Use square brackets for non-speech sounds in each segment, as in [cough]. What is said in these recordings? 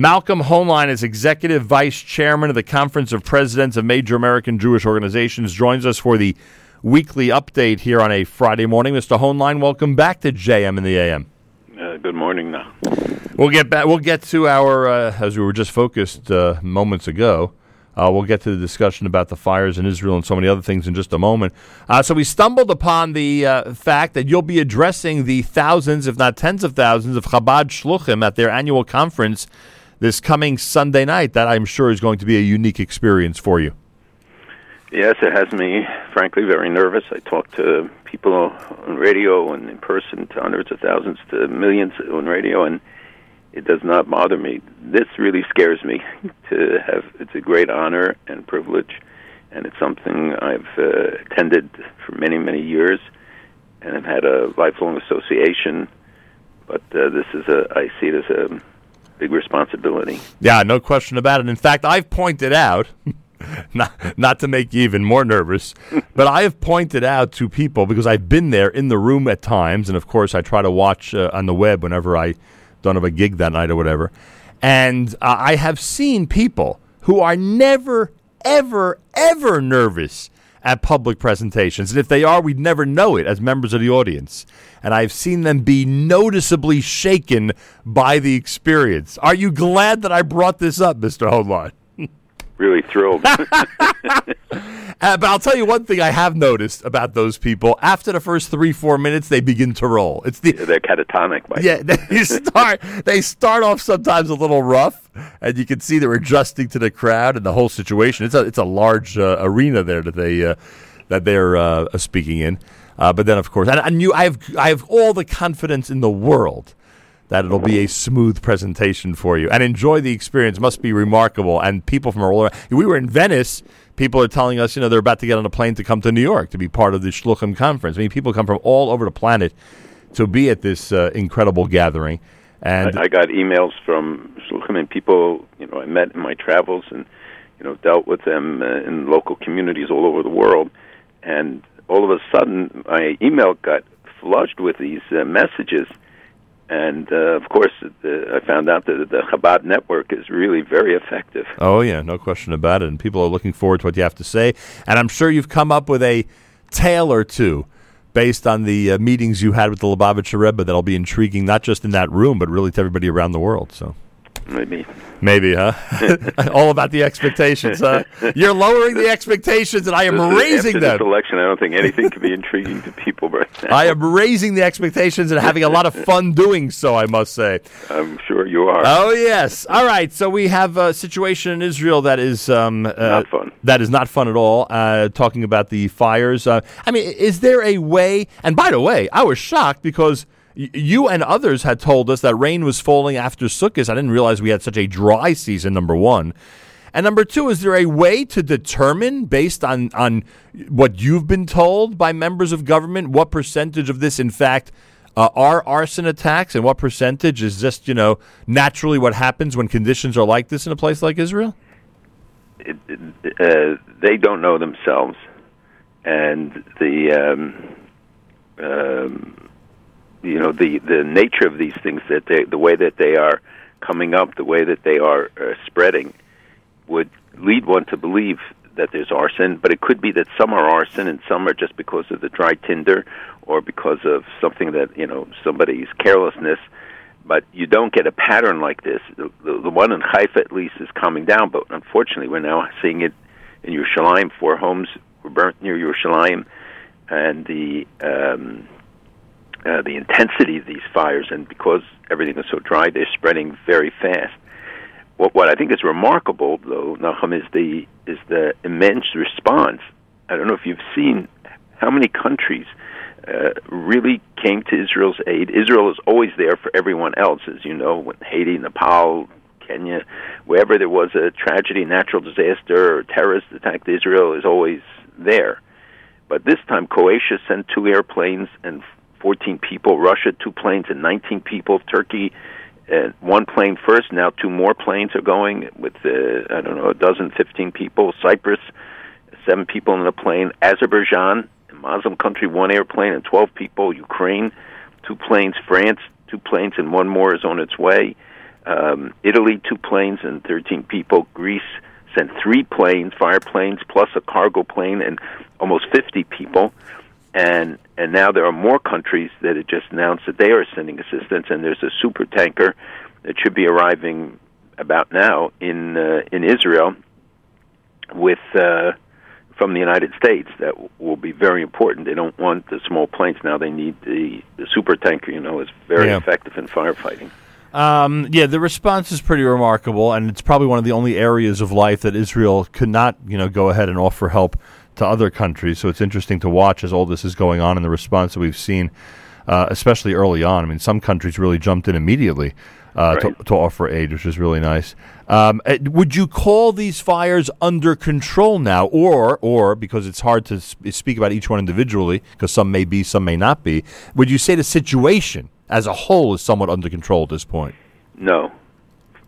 Malcolm Hoenlein is Executive Vice Chairman of the Conference of Presidents of Major American Jewish Organizations, joins us for the weekly update here on a Friday morning. Mr. Hoenlein, welcome back to JM in the AM. Uh, good morning now. We'll get back. We'll get to our uh, as we were just focused uh, moments ago. Uh, we'll get to the discussion about the fires in Israel and so many other things in just a moment. Uh, so we stumbled upon the uh, fact that you'll be addressing the thousands, if not tens of thousands, of Chabad Shluchim at their annual conference this coming Sunday night. That I'm sure is going to be a unique experience for you. Yes, it has me, frankly, very nervous. I talk to people on radio and in person, to hundreds of thousands, to millions on radio, and it does not bother me. This really scares me [laughs] to have. It's a great honor and privilege, and it's something I've uh, attended for many, many years, and I've had a lifelong association. But uh, this is a. I see it as a big responsibility. Yeah, no question about it. In fact, I've pointed out. [laughs] not not to make you even more nervous, [laughs] but I have pointed out to people because I've been there in the room at times, and of course I try to watch uh, on the web whenever I don't have a gig that night or whatever, and uh, I have seen people who are never, ever, ever nervous at public presentations, and if they are, we'd never know it as members of the audience. And I've seen them be noticeably shaken by the experience. Are you glad that I brought this up, Mister Hoenlein? Really thrilled. [laughs] Uh, but I'll tell you one thing I have noticed about those people. After the first three, four minutes, they begin to roll. It's the They're catatonic. By yeah. They [laughs] start they start off sometimes a little rough, and you can see they're adjusting to the crowd and the whole situation. It's a it's a large uh, arena there that they uh, that they're uh, speaking in. Uh, but then, of course, and, and you, I have I have all the confidence in the world that it'll be a smooth presentation for you and enjoy the experience. Must be remarkable. And people from all over. We were in Venice. People are telling us, you know, they're about to get on a plane to come to New York to be part of the Shluchim conference. I mean, people come from all over the planet to be at this uh, incredible gathering. And I, I got emails from Shluchim and people, you know, I met in my travels and, you know, dealt with them uh, in local communities all over the world. And all of a sudden, my email got flushed with these uh, messages and uh, of course, I found out that the Chabad network is really very effective. Oh yeah, no question about it. And people are looking forward to what you have to say. And I'm sure you've come up with a tale or two based on the uh, meetings you had with the Lubavitcher Rebbe that'll be intriguing, not just in that room, but really to everybody around the world. So maybe. Maybe, huh? [laughs] All about the expectations, huh? You're lowering the expectations, and I am raising After them. This election, I don't think anything can be intriguing to people right now. I am raising the expectations and having a lot of fun doing so. I must say. I'm sure you are. Oh yes. All right. So we have a situation in Israel that is um, uh, not fun. That is not fun at all. Uh, talking about the fires. Uh, I mean, is there a way? And by the way, I was shocked because you and others had told us that rain was falling after Sukkot. I didn't realize we had such a dry season. Number one, and number two, is there a way to determine, based on on what you've been told by members of government, what percentage of this, in fact, uh, are arson attacks, and what percentage is just you know naturally what happens when conditions are like this in a place like Israel? It, uh, they don't know themselves, and the. Um, um, you know the the nature of these things that they the way that they are coming up the way that they are uh, spreading would lead one to believe that there's arson but it could be that some are arson and some are just because of the dry tinder or because of something that you know somebody's carelessness. But you don't get a pattern like this. The, the, the one in Haifa at least is coming down but unfortunately we're now seeing it in Yerushalayim. Four homes were burnt near Yerushalayim and the um uh, the intensity of these fires, and because everything is so dry, they're spreading very fast. What what I think is remarkable, though, Nachum, is the is the immense response. I don't know if you've seen how many countries uh, really came to Israel's aid. Israel is always there for everyone else, as you know, when Haiti, Nepal, Kenya, wherever there was a tragedy, natural disaster, or terrorist attack, Israel is always there. But this time, Croatia sent two airplanes and 14 people. Russia, two planes and 19 people. Turkey, uh, one plane first. Now two more planes are going with, uh, I don't know, a dozen, 15 people. Cyprus, seven people in a plane. Azerbaijan, a Muslim country, one airplane and 12 people. Ukraine, two planes. France, two planes and one more is on its way. Um, Italy, two planes and 13 people. Greece sent three planes, fire planes, plus a cargo plane, and almost 50 people. And and now there are more countries that have just announced that they are sending assistance, and there's a super tanker that should be arriving about now in uh, in Israel with uh, from the United States that w- will be very important. They don't want the small planes now; they need the the super tanker. You know, is very Yeah. effective in firefighting. Um, yeah, the response is pretty remarkable, and it's probably one of the only areas of life that Israel could not, you know, go ahead and offer help to other countries. So it's interesting to watch as all this is going on and the response that we've seen, uh, especially early on. I mean, some countries really jumped in immediately uh, to, Right. to offer aid, which is really nice. Um, uh, would you call these fires under control now, or, or because it's hard to sp- speak about each one individually, because some may be, some may not be? Would you say the situation as a whole is somewhat under control at this point? No.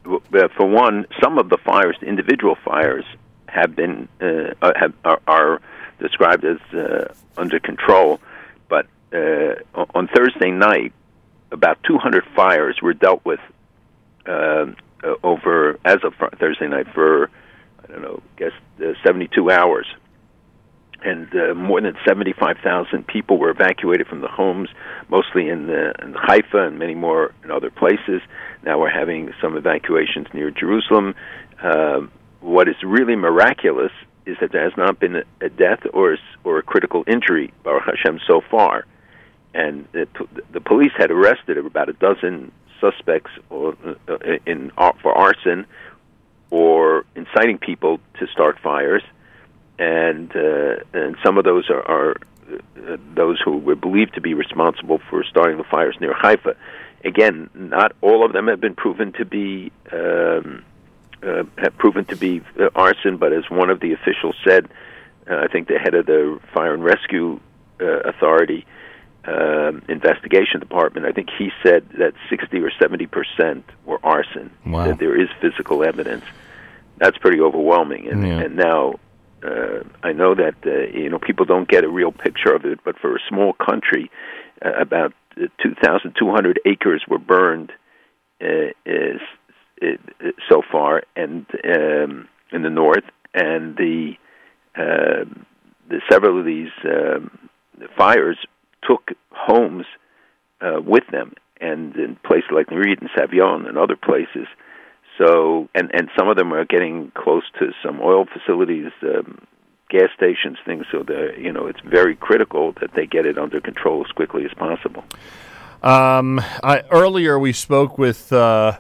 For one, some of the fires, individual fires, have been uh, uh, have, are, are described as uh, under control. But uh, on Thursday night, about 200 fires were dealt with uh, over as of Thursday night for I don't know, I guess uh, 72 hours and more than 75,000 people were evacuated from the homes, mostly in, the, in Haifa and many more in other places. Now we're having some evacuations near Jerusalem. Uh, what is really miraculous is that there has not been a, death or or a critical injury, Baruch Hashem, so far. And the, the police had arrested about a dozen suspects or, uh, in for arson or inciting people to start fires and uh, and some of those are, are uh, those who were believed to be responsible for starting the fires near Haifa. Again, not all of them have been proven to be um, uh, have proven to be uh, arson, but as one of the officials said, uh, I think the head of the fire and rescue uh, authority um, investigation department, I think he said that sixty or seventy percent were arson. Wow. That there is physical evidence. That's pretty overwhelming, and Yeah. and now uh, I know that uh, you know people don't get a real picture of it, but for a small country, uh, about uh, 2,200 acres were burned uh, is, so far, and um, in the north, and the uh, the several of these um, fires took homes uh, with them, and in places like Nurit and Savion and other places. So, and and some of them are getting close to some oil facilities, um, gas stations, things. So, the you know, it's very critical that they get it under control as quickly as possible. Um, I, earlier we spoke with uh,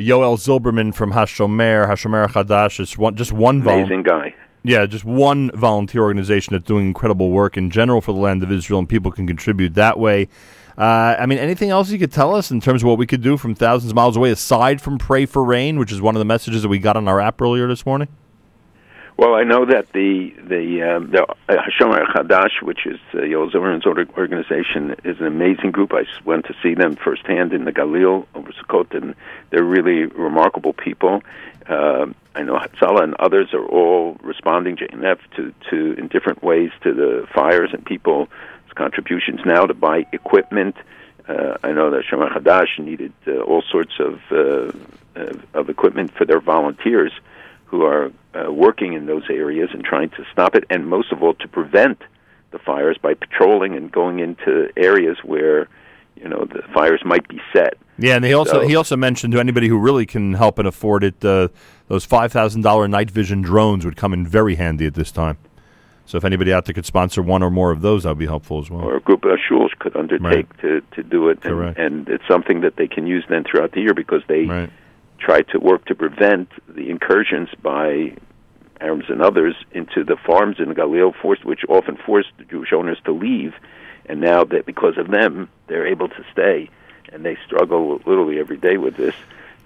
Yoel Zilberman from Hashomer. Hashomer Chadash is one, just one vol- Amazing guy. yeah, just one volunteer organization that's doing incredible work in general for the land of Israel, and people can contribute that way. Uh, I mean, anything else you could tell us in terms of what we could do from thousands of miles away, aside from pray for rain, which is one of the messages that we got on our app earlier this morning? Well, I know that the the um, the Hashomer Chadash, which is uh, Yoel Zimmerman's org- organization, is an amazing group. I went to see them firsthand in the Galil over Sukkot, and they're really remarkable people. Um I know Hatzala and others are all responding JNF to to in different ways to the fires and people's contributions now to buy equipment. Uh, I know that Shomer Hadash needed uh, all sorts of uh, of- of equipment for their volunteers who are uh, working in those areas and trying to stop it, and most of all to prevent the fires by patrolling and going into areas where you know the fires might be set. Yeah, and he also So- he also mentioned to anybody who really can help and afford it, uh, those five thousand dollar night vision drones would come in very handy at this time. So if anybody out there could sponsor one or more of those, that would be helpful as well. or a group of schools could undertake to, to do it. And, Correct. and it's something that they can use then throughout the year because they Right. Try to work to prevent the incursions by Arabs and others into the farms in Galilee, forced, which often forced the Jewish owners to leave. And now that because of them, they're able to stay, and they struggle literally every day with this.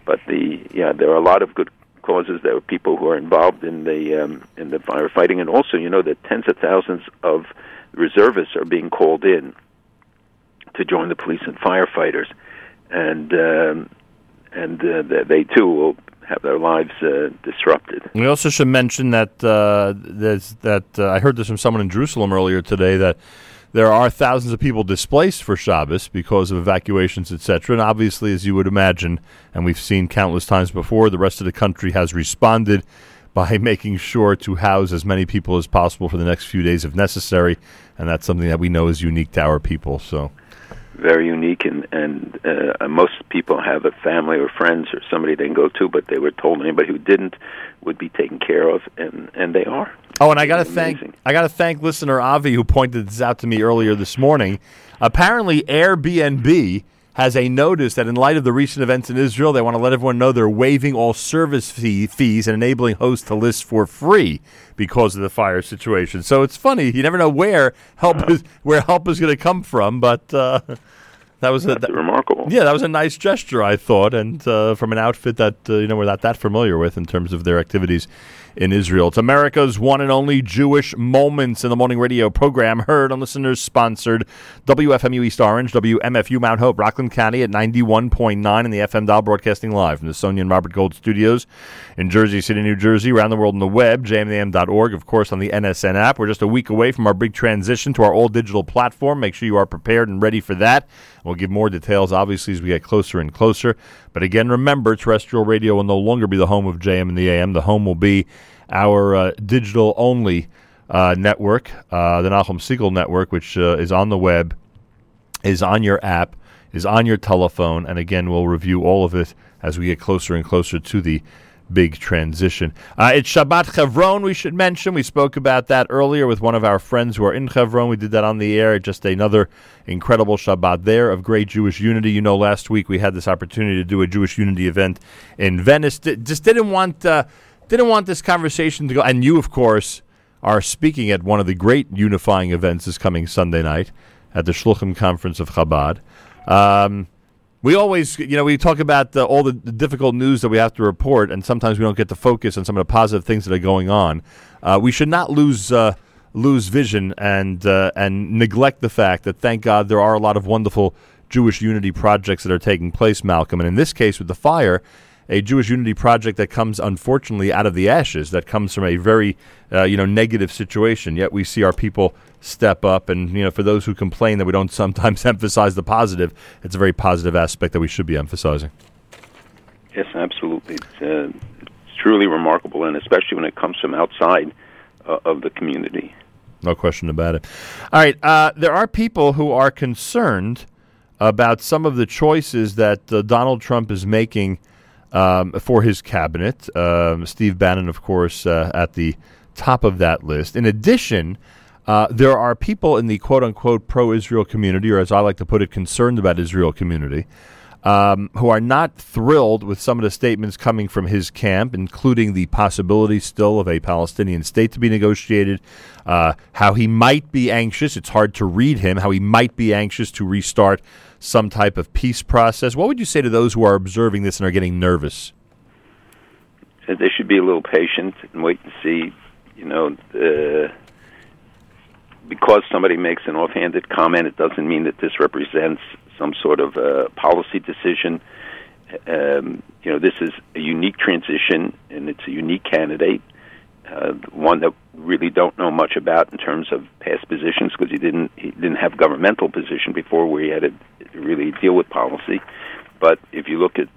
But the yeah, there are a lot of good causes. There are people who are involved in the um, in the firefighting, and also you know that tens of thousands of reservists are being called in to join the police and firefighters, and um, and uh, they too will have their lives uh, disrupted. We also should mention that uh, that uh, I heard this from someone in Jerusalem earlier today that there are thousands of people displaced for Shabbos because of evacuations, etc. And obviously, as you would imagine, and we've seen countless times before, the rest of the country has responded by [laughs] making sure to house as many people as possible for the next few days if necessary. And that's something that we know is unique to our people. So very unique, and and uh, most people have a family or friends or somebody they can go to, but they were told anybody who didn't would be taken care of, and and they are. Oh, and I got to thank I got to thank listener Avi who pointed this out to me earlier this morning. Apparently, Airbnb has a notice that in light of the recent events in Israel, they want to let everyone know they're waiving all service fee fees and enabling hosts to list for free because of the fire situation. So it's funny; you never know where help is where help is going to come from, but. Uh, [laughs] that was a, that, remarkable. Yeah, that was a nice gesture, I thought, and uh, from an outfit that uh, you know we're not that familiar with in terms of their activities in Israel. It's America's one and only Jewish Moments in the Morning Radio program, heard on listeners sponsored WFMU East Orange, WMFU Mount Hope, Rockland County at 91.9 in the FM dial, broadcasting live from the Sonia and Robert Gold studios in Jersey City, New Jersey, around the world on the web, jmam.org, of course, on the NSN app. We're just a week away from our big transition to our all digital platform. Make sure you are prepared and ready for that. We'll give more details, obviously, as we get closer and closer. But again, remember, terrestrial radio will no longer be the home of JM and the AM. The home will be our uh, digital only uh, network, uh, the Nachum Segal network, which uh, is on the web, is on your app, is on your telephone. And again, we'll review all of it as we get closer and closer to the big transition. Uh, it's Shabbat Chevron, we should mention. We spoke about that earlier with one of our friends who are in Chevron. We did that on the air. Just another incredible Shabbat there of great Jewish unity. You know, last week we had this opportunity to do a Jewish unity event in Venice. D- just didn't want. Uh, didn't want this conversation to go. And you, of course, are speaking at one of the great unifying events this coming Sunday night at the Shluchim Conference of Chabad. Um, we always, you know, we talk about all the, the, difficult news that we have to report, and sometimes we don't get to focus on some of the positive things that are going on. Uh, we should not lose uh, lose vision and uh, and neglect the fact that, thank God, there are a lot of wonderful Jewish unity projects that are taking place, Malcolm. And in this case, with the fire, a Jewish unity project that comes, unfortunately, out of the ashes, that comes from a very, uh, you know, negative situation. Yet we see our people step up, and you know, for those who complain that we don't [laughs] sometimes emphasize the positive, it's a very positive aspect that we should be emphasizing. Yes, absolutely. It's, uh, it's truly remarkable, and especially when it comes from outside uh, of the community. No question about it. All right, uh, there are people who are concerned about some of the choices that uh, Donald Trump is making um, for his cabinet. Um, Steve Bannon, of course, uh, at the top of that list. In addition, uh, there are people in the quote unquote pro Israel community, or as I like to put it, concerned about Israel community, um, who are not thrilled with some of the statements coming from his camp, including the possibility still of a Palestinian state to be negotiated, uh, how he might be anxious, it's hard to read him, how he might be anxious to restart some type of peace process. What would you say to those who are observing this and are getting nervous? They should be a little patient and wait and see. You know, uh, because somebody makes an offhanded comment, it doesn't mean that this represents some sort of uh, policy decision. Um, you know, this is a unique transition, and it's a unique candidate, uh, one that really don't know much about in terms of past positions because he didn't he didn't have governmental position before where he had to really deal with policy. But if you look at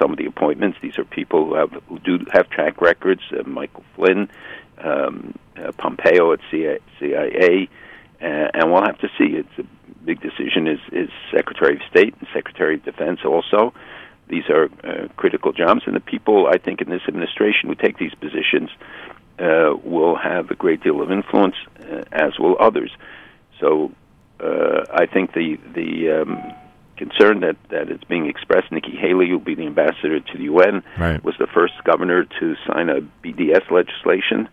some of the appointments, these are people who have who do have track records. Uh, Michael Flynn, um, uh, Pompeo at CIA, uh, and we'll have to see. It's a big decision. Is is Secretary of State and Secretary of Defense also? These are uh, critical jobs, and the people I think in this administration who take these positions uh, will have a great deal of influence, uh, as will others. So uh, I think the the um, concern that that is being expressed, Nikki Haley, will be the ambassador to the UN, right. was the first governor to sign a BDS legislation.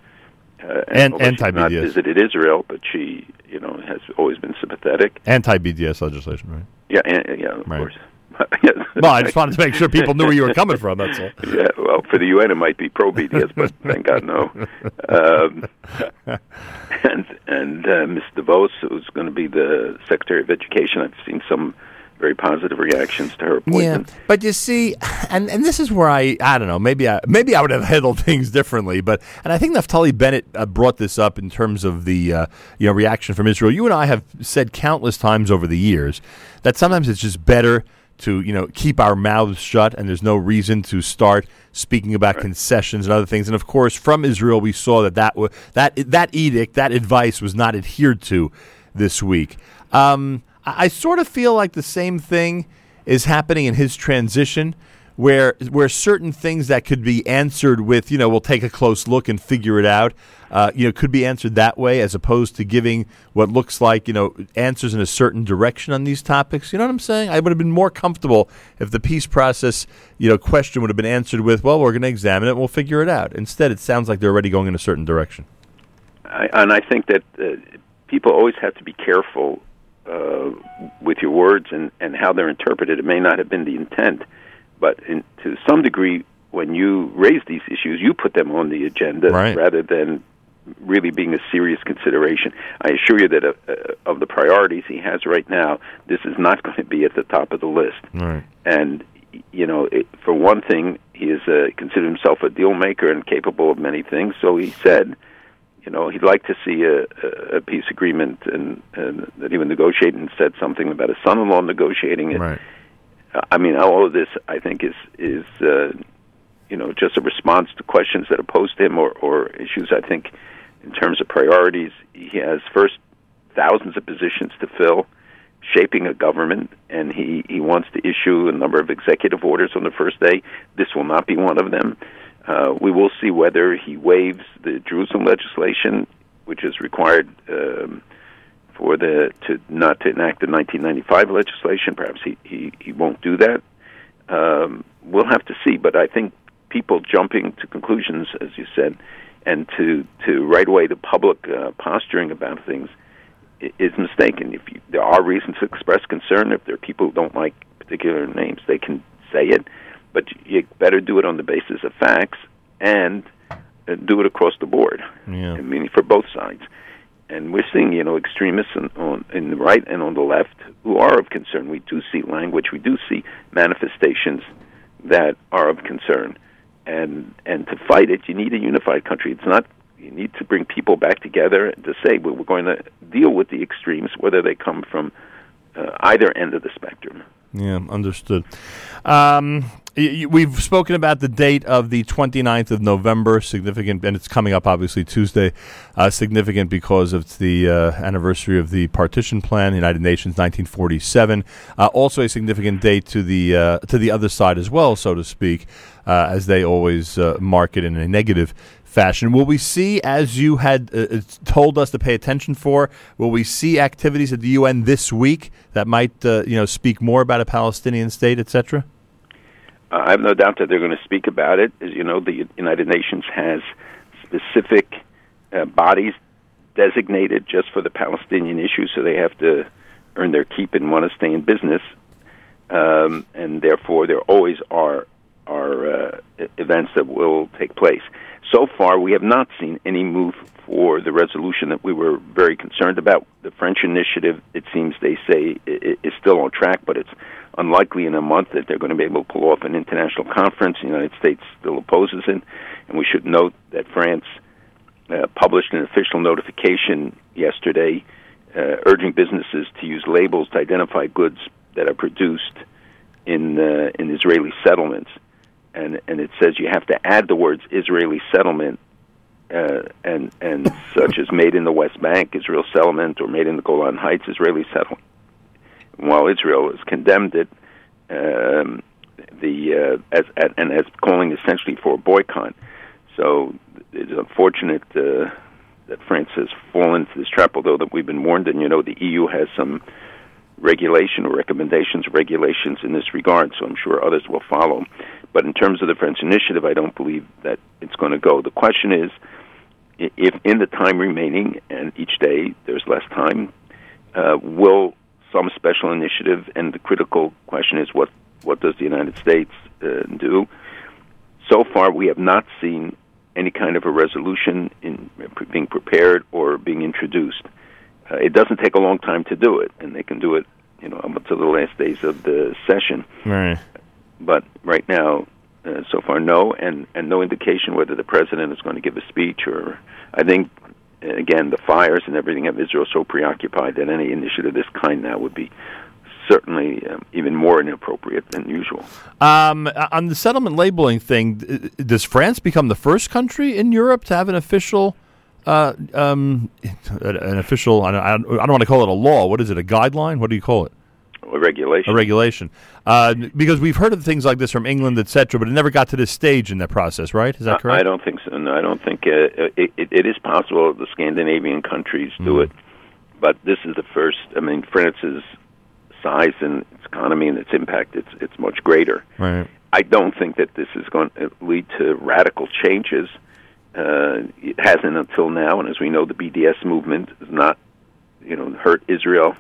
Uh, and anti BDS. Not visited Israel, but she, you know, has always been sympathetic. Anti BDS legislation, right? Yeah, and, yeah, of right. course. [laughs] well, I just wanted to make sure people knew where you were coming from. That's all. [laughs] Yeah, well, for the UN, it might be pro BDS, but thank God no. Um, [laughs] and and uh, Ms. DeVos, who's going to be the Secretary of Education, I've seen some very positive reactions to her appointment. Yeah, but you see, and and this is where I I don't know maybe I maybe I would have [laughs] handled things differently, but and I think Naftali Bennett uh, brought this up in terms of the uh, you know reaction from Israel. You and I have said countless times over the years that sometimes it's just better to you know keep our mouths shut, and there's no reason to start speaking about right. concessions and other things. And of course, from Israel, we saw that that that that edict, that advice, was not adhered to this week. Um, I, I sort of feel like the same thing is happening in his transition where where certain things that could be answered with you know we'll take a close look and figure it out uh, you know could be answered that way as opposed to giving what looks like you know answers in a certain direction on these topics. You know what I'm saying? I would have been more comfortable if the peace process you know question would have been answered with well we're going to examine it and we'll figure it out. Instead it sounds like they're already going in a certain direction. I, and I think that uh, people always have to be careful uh, with your words and, and how they're interpreted. It may not have been the intent, but in, to some degree, when you raise these issues, you put them on the agenda right. rather than really being a serious consideration. I assure you that uh, uh, of the priorities he has right now, this is not [laughs] going to be at the top of the list. Right. And you know, it, for one thing, he is uh, considered himself a deal maker and capable of many things. So he said you know, he'd like to see a, a peace agreement, and, and that he would negotiate, and said something about his son-in-law negotiating it. Right. I mean, all of this, I think, is is uh, you know just a response to questions that are posed to him, or, or issues. I think, in terms of priorities, he has first thousands of positions to fill, shaping a government, and he he wants to issue a number of executive orders on the first day. This will not be one of them. Uh, we will see whether he waives the Jerusalem legislation, which is required um, for the to not to enact the 1995 legislation. Perhaps he he, he won't do that. Um, we'll have to see. But I think people jumping to conclusions, as you said, and to to right away the public uh, posturing about things is mistaken. If you, there are reasons to express concern, if there are people who don't like particular names, they can say it but you better do it on the basis of facts and uh, do it across the board. Yeah. I mean, for both sides. And we're seeing, you know, extremists on, on in the right and on the left who are of concern. We do see language, we do see manifestations that are of concern, and and to fight it, you need a unified country. It's not you need to bring people back together and to say well, we're going to deal with the extremes, whether they come from uh, either end of the spectrum. Yeah, understood. Um, we've spoken about the date of the 29th of November, significant, and it's coming up obviously Tuesday, uh, significant because of the uh, anniversary of the partition plan, United Nations 1947. Uh, also a significant date to the uh, to the other side as well, so to speak, uh, as they always uh, mark it in a negative fashion. Will we see, as you had uh, uh, told us to pay attention for, will we see activities at the UN this week that might, uh, you know, speak more about a Palestinian state, etc.? Uh, I have no doubt that they're going to speak about it. As you know, the United Nations has specific uh, bodies designated just for the Palestinian issue, so they have to earn their keep and want to stay in business. Um, and therefore, there always are are uh, events that will take place. So far, we have not seen any move for the resolution that we were very concerned about. The French initiative, it seems they say, is still on track, but it's unlikely in a month that they're going to be able to pull off an international conference. The United States still opposes it, and we should note that France uh, published an official notification yesterday uh, urging businesses to use labels to identify goods that are produced in uh, in Israeli settlements and and it says you have to add the words Israeli settlement uh, and and [laughs] such as made in the West Bank, Israel settlement, or made in the Golan Heights, Israeli settlement. While Israel has condemned it, um, the uh, as and as calling essentially for a boycott. So it's unfortunate uh, that France has fallen into this trap. Although that we've been warned, and you know the EU has some regulation or recommendations, regulations in this regard. So I'm sure others will follow. But in terms of the French initiative, I don't believe that it's going to go. The question is, if in the time remaining, and each day there's less time, uh, will some special initiative? And the critical question is, what what does the United States uh, do? So far, we have not seen any kind of a resolution in being prepared or being introduced. Uh, it doesn't take a long time to do it, and they can do it you know, up until the last days of the session. Right. But right now, uh, so far, no, and and no indication whether the president is going to give a speech or. I think again the fires and everything of Israel so preoccupied that any initiative of this kind now would be certainly um, even more inappropriate than usual. Um, on the settlement labeling thing, does France become the first country in Europe to have an official? Uh, um, [laughs] an official. I don't, I don't want to call it a law. What is it? A guideline? What do you call it? A regulation. A regulation. Uh, because we've heard of things like this from England, etc., but it never got to this stage in that process, right? Is that correct? I don't think so. No, I don't think uh, it, it, it is possible the Scandinavian countries do mm. it, but this is the first. I mean, France's size and its economy and its impact it's it's much greater. Right. I don't think that this is going to lead to radical changes. Uh, it hasn't until now, and as we know, the BDS movement has not, you know, hurt Israel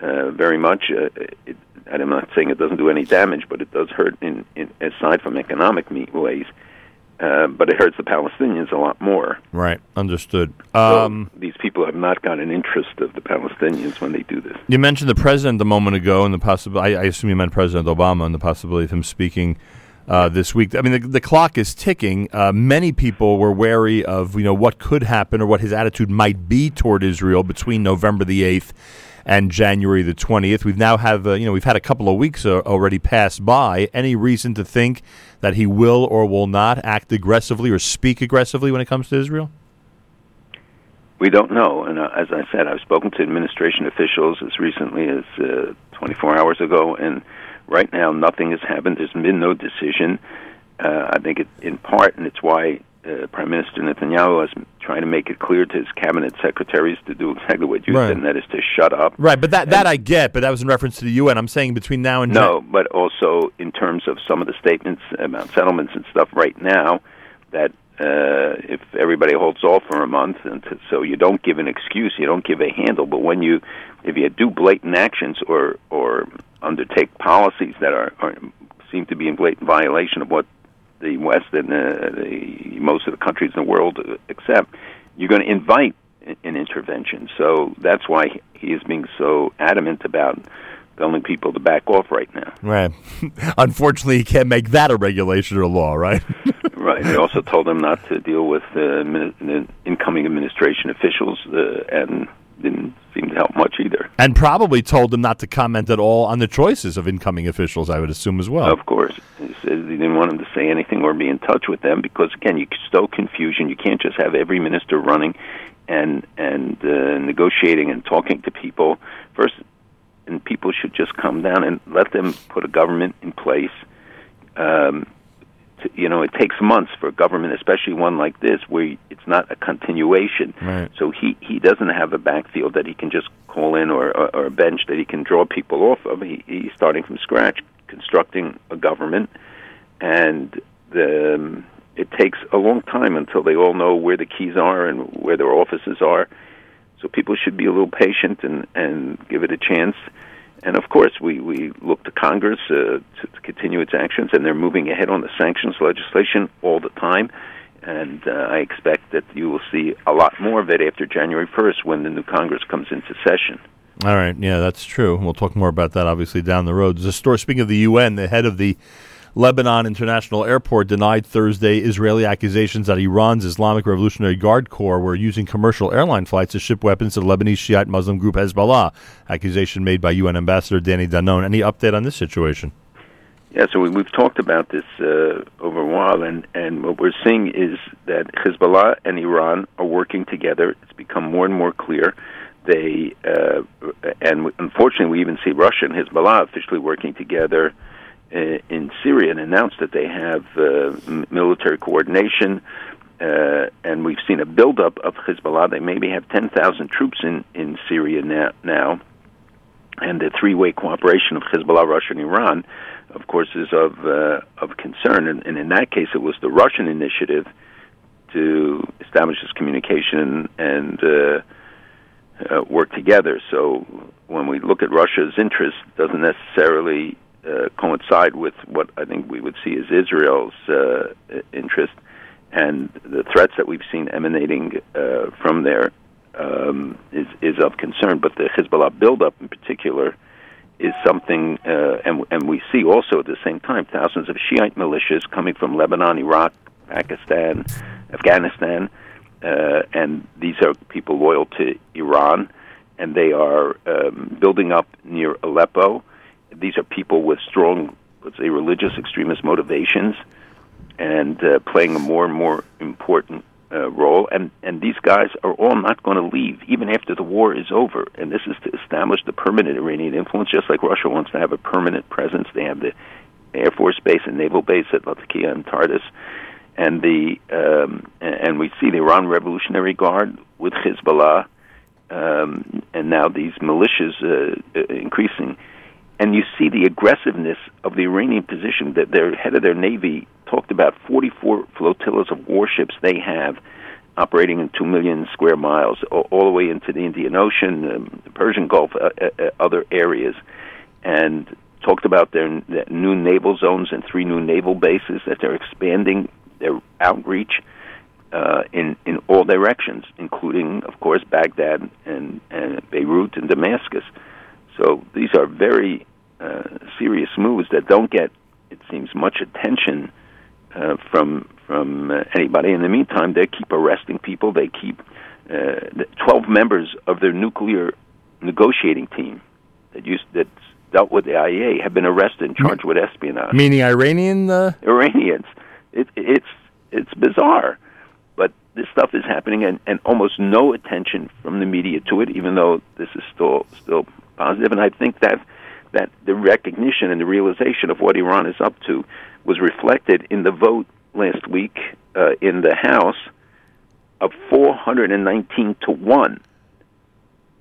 uh, very much. Uh, it, I'm not saying it doesn't do any damage, but it does hurt in, in aside from economic ways. Uh, but it hurts the Palestinians a lot more. Right, understood. Um, so these people have not got an interest of the Palestinians when they do this. You mentioned the president a moment ago, and the possibility. I, I assume you meant President Obama and the possibility of him speaking uh, this week. I mean, the, the clock is ticking. Uh, many people were wary of you know what could happen or what his attitude might be toward Israel between November the eighth and January the 20th. We've now have uh, you know we've had a couple of weeks uh, already pass by. Any reason to think that he will or will not act aggressively or speak aggressively when it comes to Israel? We don't know, and uh, as I said, I've spoken to administration officials as recently as uh, 24 hours ago, and right now nothing has happened. There's been no decision. Uh, I think it, in part, and it's why uh, Prime Minister Netanyahu is trying to make it clear to his cabinet secretaries to do exactly what you right. said, and that is to shut up. Right, but that and, that I get, but that was in reference to the UN. I'm saying between now and no, but also in terms of some of the statements about settlements and stuff right now, that uh, if everybody holds off for a month, and so you don't give an excuse, you don't give a handle, but when you if you do blatant actions or or undertake policies that are, are seem to be in blatant violation of what the West and the, the most of the countries in the world accept, you're going to invite an intervention. So that's why he is being so adamant about telling people to back off right now. Right. [laughs] Unfortunately, he can't make that a regulation or a law, right? [laughs] right. He also told them not to deal with uh, incoming administration officials uh, and didn't seem to help much either. And probably told them not to comment at all on the choices of incoming officials, I would assume as well. Of course. He said he didn't want them to say anything or be in touch with them because, again, you stow confusion. You can't just have every minister running and and uh, negotiating and talking to people. First, and people should just come down and let them put a government in place. Um, you know, it takes months for a government, especially one like this, where it's not a continuation. Right. So he he doesn't have a backfield that he can just call in or, or, or a bench that he can draw people off of. He, he's starting from scratch, constructing a government, and the, um, it takes a long time until they all know where the keys are and where their offices are. So people should be a little patient and and give it a chance and of course, we, we look to Congress uh, to, to, continue its actions, and they're moving ahead on the sanctions legislation all the time. And uh, I expect that you will see a lot more of it after January 1st when the new Congress comes into session. All right, yeah, that's true. We'll talk more about that obviously down the road. Story, speaking of the UN, the head of the Lebanon International Airport denied Thursday Israeli accusations that Iran's Islamic Revolutionary Guard Corps were using commercial airline flights to ship weapons to the Lebanese Shiite Muslim group Hezbollah. Accusation made by UN Ambassador Danny Danon. Any update on this situation? Yeah, so we, have talked about this uh, over a while, and, and what we're seeing is that Hezbollah and Iran are working together. It's become more and more clear. They uh, and unfortunately, we even see Russia and Hezbollah officially working together in Syria and announced that they have uh, military coordination. Uh, and we've seen a buildup of Hezbollah. They maybe have 10,000 troops in, in Syria now, now. And the three way cooperation of Hezbollah, Russia, and Iran, of course, is of, uh, of concern. And, and in that case, it was the Russian initiative to establish this communication and uh, uh, work together. So when we look at Russia's interest, doesn't necessarily uh, coincide with what I think we would see as Israel's uh, interest and the threats that we've seen emanating uh, from there um, is is of concern. But the Hezbollah buildup, in particular, is something, uh, and and we see also at the same time thousands of Shiite militias coming from Lebanon, Iraq, Pakistan, Afghanistan, uh, and these are people loyal to Iran, and they are um, building up near Aleppo. These are people with strong, let's say, religious extremist motivations, and uh, playing a more and more important uh, role, and and these guys are all not going to leave even after the war is over. And this is to establish the permanent Iranian influence, just like Russia wants to have a permanent presence. They have the Air Force base and naval base at Latakia and Tartus, and the um, and we see the Iran Revolutionary Guard with Hezbollah, um, and now these militias uh, uh, increasing. And you see the aggressiveness of the Iranian position that their head of their navy talked about 44 flotillas of warships they have operating in 2 million square miles, all, all the way into the Indian Ocean, um, the Persian Gulf, uh, uh, uh, other areas, and talked about their, new naval zones and three new naval bases that they're expanding their outreach uh, in in all directions, including, of course, Baghdad and, and Beirut and Damascus. So these are very uh, serious moves that don't get, it seems, much attention uh, from from uh, anybody. In the meantime, they keep arresting people. They keep uh, twelve members of their nuclear negotiating team that used that dealt with the IAEA have been arrested and charged with espionage. Meaning Iranian uh... Iranians. It, it's it's bizarre, but this stuff is happening, and, and almost no attention from the media to it, even though this is still still positive. And I think that that the recognition and the realization of what Iran is up to was reflected in the vote last week uh, in the House of 419 to 1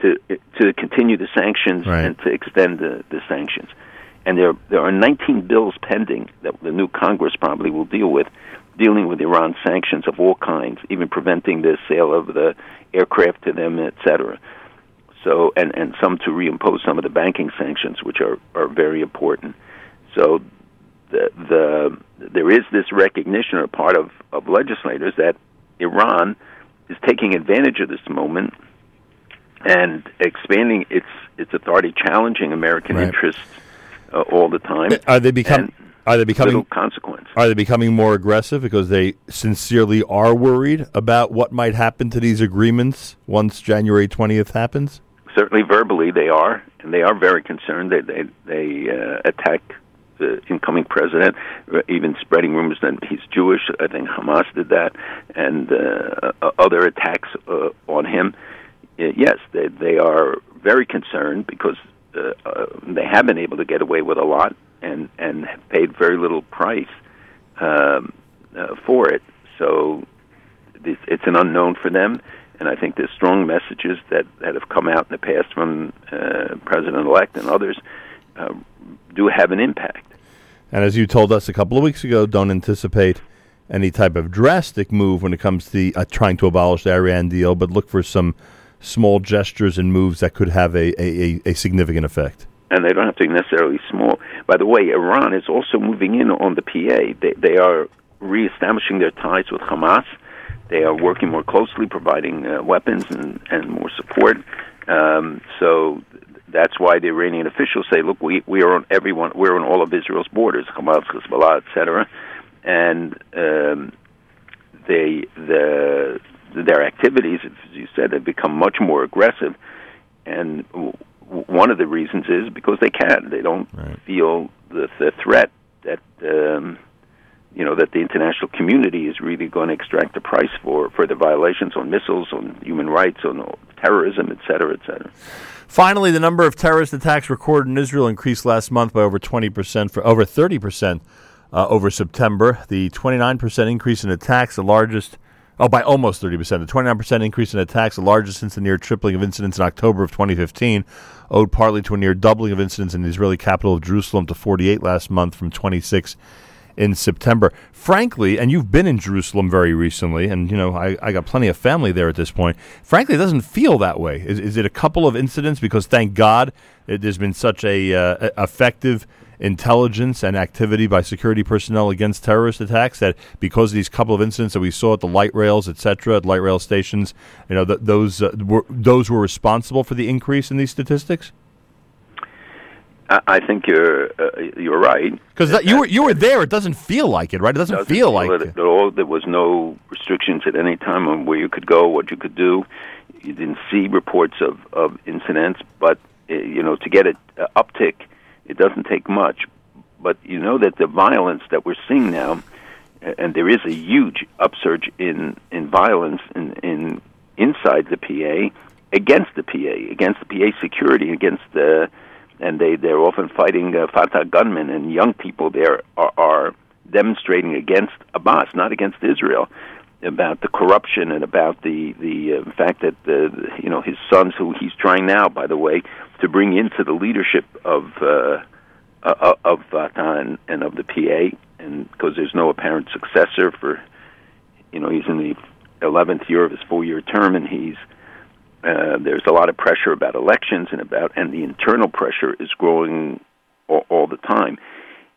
to to continue the sanctions right. and to extend the, the sanctions. And there there are 19 bills pending that the new Congress probably will deal with, dealing with Iran sanctions of all kinds, even preventing the sale of the aircraft to them, etc. So and and some to reimpose some of the banking sanctions, which are are very important. So the, the there is this recognition on part of, of legislators that Iran is taking advantage of this moment and expanding its its authority, challenging American Right. interests uh, all the time. Are they become? And Are they becoming? consequence. Are they becoming more aggressive because they sincerely are worried about what might happen to these agreements once January twentieth happens? Certainly, verbally, they are, and they are very concerned. They they they uh, attack the incoming president, even spreading rumors that he's Jewish. I think Hamas did that, and uh, uh, other attacks uh, on him. Uh, yes, they they are very concerned because uh, uh, they have been able to get away with a lot and and have paid very little price um, uh, for it. So it's an unknown for them. And I think there's strong messages that, that have come out in the past from uh, President-elect and others uh, do have an impact. And as you told us a couple of weeks ago, don't anticipate any type of drastic move when it comes to the, uh, trying to abolish the Iran deal, but look for some small gestures and moves that could have a, a, a, a significant effect. and they don't have to be necessarily small. By the way, Iran is also moving in on the PA. They, they are reestablishing their ties with Hamas. They are working more closely, providing uh, weapons and, and more support. Um, so that's why the Iranian officials say, "Look, we, we are on everyone. We're on all of Israel's borders, Hamas, Hezbollah, etc." And um, they the their activities, as you said, have become much more aggressive. And w- one of the reasons is because they can. They don't Right. feel the, the threat that um, you know that the international community is really going to extract a price for for the violations on missiles, on human rights, on terrorism, et cetera, et cetera. Finally, the number of terrorist attacks recorded in Israel increased last month by over 20%, for over 30% uh, over September. The 29% increase in attacks, the largest, oh, by almost 30%. The 29% increase in attacks, the largest since the near tripling of incidents in October of 2015, owed partly to a near doubling of incidents in the Israeli capital of Jerusalem to 48 last month from 26 in September. Frankly, and you've been in Jerusalem very recently, and you know I, I got plenty of family there at this point. Frankly, it doesn't feel that way. Is, is it a couple of incidents? Because thank God it, there's been such a uh, effective intelligence and activity by security personnel against terrorist attacks that because of these couple of incidents that we saw at the light rails, etc., at light rail stations, you know th- those uh, were those were responsible for the increase in these statistics. I, think you're uh, you're right. Because you were you were there. It doesn't feel like it, right? It doesn't, doesn't feel like it at all. There was no restrictions at any time on where you could go, what you could do. You didn't see reports of of incidents, but uh, you know to get an uh, uptick, it doesn't take much. But you know that the violence that we're seeing now, uh, and there is a huge upsurge in in violence in in inside the PA against the PA, against the PA security, against the and they they're often fighting uh, Fatah gunmen and young people there are, are demonstrating against Abbas, not against Israel, about the corruption and about the the uh, fact that the you know his sons, who he's trying now, by the way, to bring into the leadership of uh, uh, of Fatah and, and of the PA, and because there's no apparent successor for, you know, he's in the eleventh year of his four year term, and he's uh, there's a lot of pressure about elections and about and the internal pressure is growing all, all the time.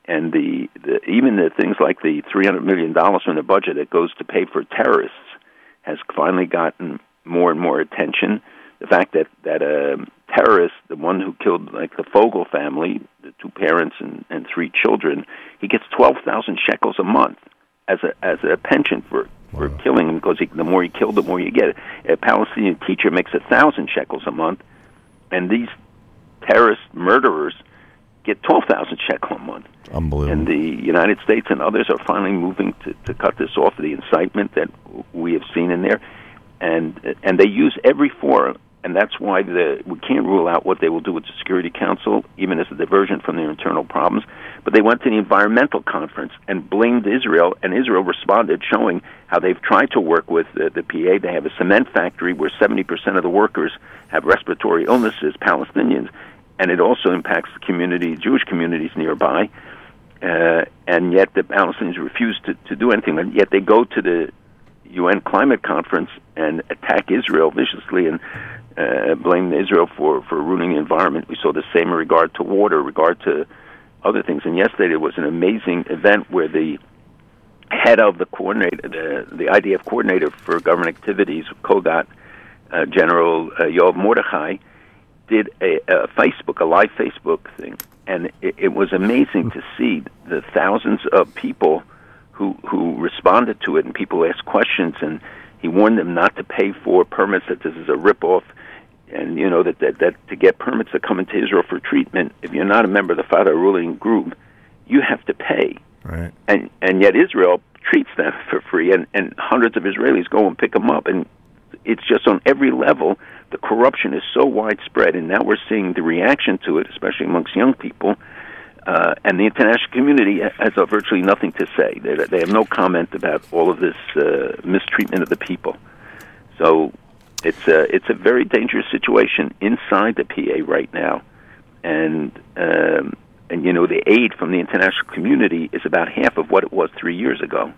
And the, the even the things like the 300 million dollars from the budget that goes to pay for terrorists has finally gotten more and more attention. The fact that that a um, terrorist the one who killed like the Fogel family the two parents and and three children he gets 12,000 shekels a month as a as a pension for for wow. killing him because he, the more you kill, the more you get. A Palestinian teacher makes a thousand shekels a month, and these terrorist murderers get twelve thousand shekel a month. Unbelievable. And the United States and others are finally moving to, to cut this off. The incitement that we have seen in there, and and they use every forum and that's why the we can't rule out what they will do with the Security Council, even as a diversion from their internal problems. But they went to the environmental conference and blamed Israel, and Israel responded, showing how they've tried to work with the, the PA. They have a cement factory where 70% of the workers have respiratory illnesses, Palestinians, and it also impacts the community, Jewish communities nearby. Uh, and yet the Palestinians refuse to, to do anything. And yet they go to the UN climate conference and attack Israel viciously and uh, blame Israel for for ruining the environment. We saw the same in regard to water, regard to other things. And yesterday there was an amazing event where the head of the coordinator, the the IDF coordinator for government activities, COGAT, uh, General uh, Yoav Mordechai, did a, a Facebook, a live Facebook thing, and it, it was amazing to see the thousands of people who who responded to it, and people asked questions, and he warned them not to pay for permits that this is a ripoff and you know that, that that to get permits to come into Israel for treatment, if you're not a member of the Fatah ruling group, you have to pay. Right. And and yet Israel treats them for free, and and hundreds of Israelis go and pick them up, and it's just on every level. The corruption is so widespread, and now we're seeing the reaction to it, especially amongst young people. Uh, and the international community has uh, virtually nothing to say. They, they have no comment about all of this uh, mistreatment of the people. So it's a it's a very dangerous situation inside the PA right now, and um, and you know the aid from the international community is about half of what it was three years ago,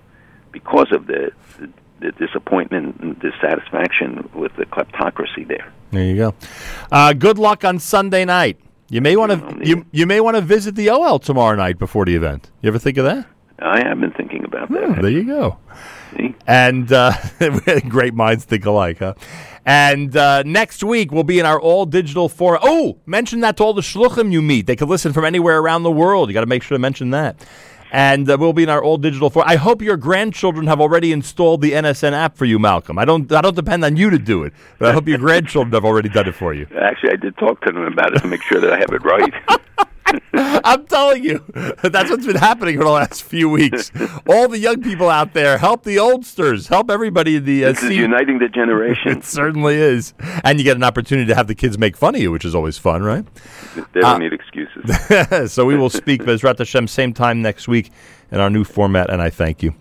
because of the the, the disappointment and dissatisfaction with the kleptocracy there. There you go. Uh, good luck on Sunday night. You may want to you you may want to visit the Ohel tomorrow night before the event. You ever think of that? I have been thinking about that. Oh, there you go. See? And uh, [laughs] great minds think alike, huh? And uh, next week we'll be in our all digital forum. Oh, mention that to all the shluchim you meet. They can listen from anywhere around the world. You got to make sure to mention that. And uh, we'll be in our all digital forum. I hope your grandchildren have already installed the NSN app for you, Malcolm. I don't. I don't depend on you to do it, but I hope your [laughs] grandchildren have already done it for you. Actually, I did talk to them about it to make sure that I have it right. [laughs] [laughs] I'm telling you, that's what's been happening for the last few weeks. All the young people out there, help the oldsters, help everybody in the. Uh, this is uniting the generation. [laughs] it certainly is, and you get an opportunity to have the kids make fun of you, which is always fun, right? They don't uh, need excuses. [laughs] so we will speak Bezrat Hashem same time next week in our new format, and I thank you.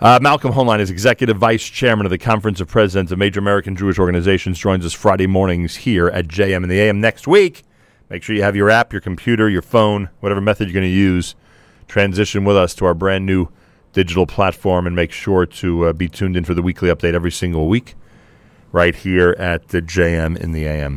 Uh, Malcolm Hoenlein is Executive Vice Chairman of the Conference of Presidents of Major American Jewish Organizations, joins us Friday mornings here at JM in the AM. Next week, Make sure you have your app, your computer, your phone, whatever method you're going to use. Transition with us to our brand new digital platform and make sure to uh, be tuned in for the weekly update every single week right here at the JM in the AM.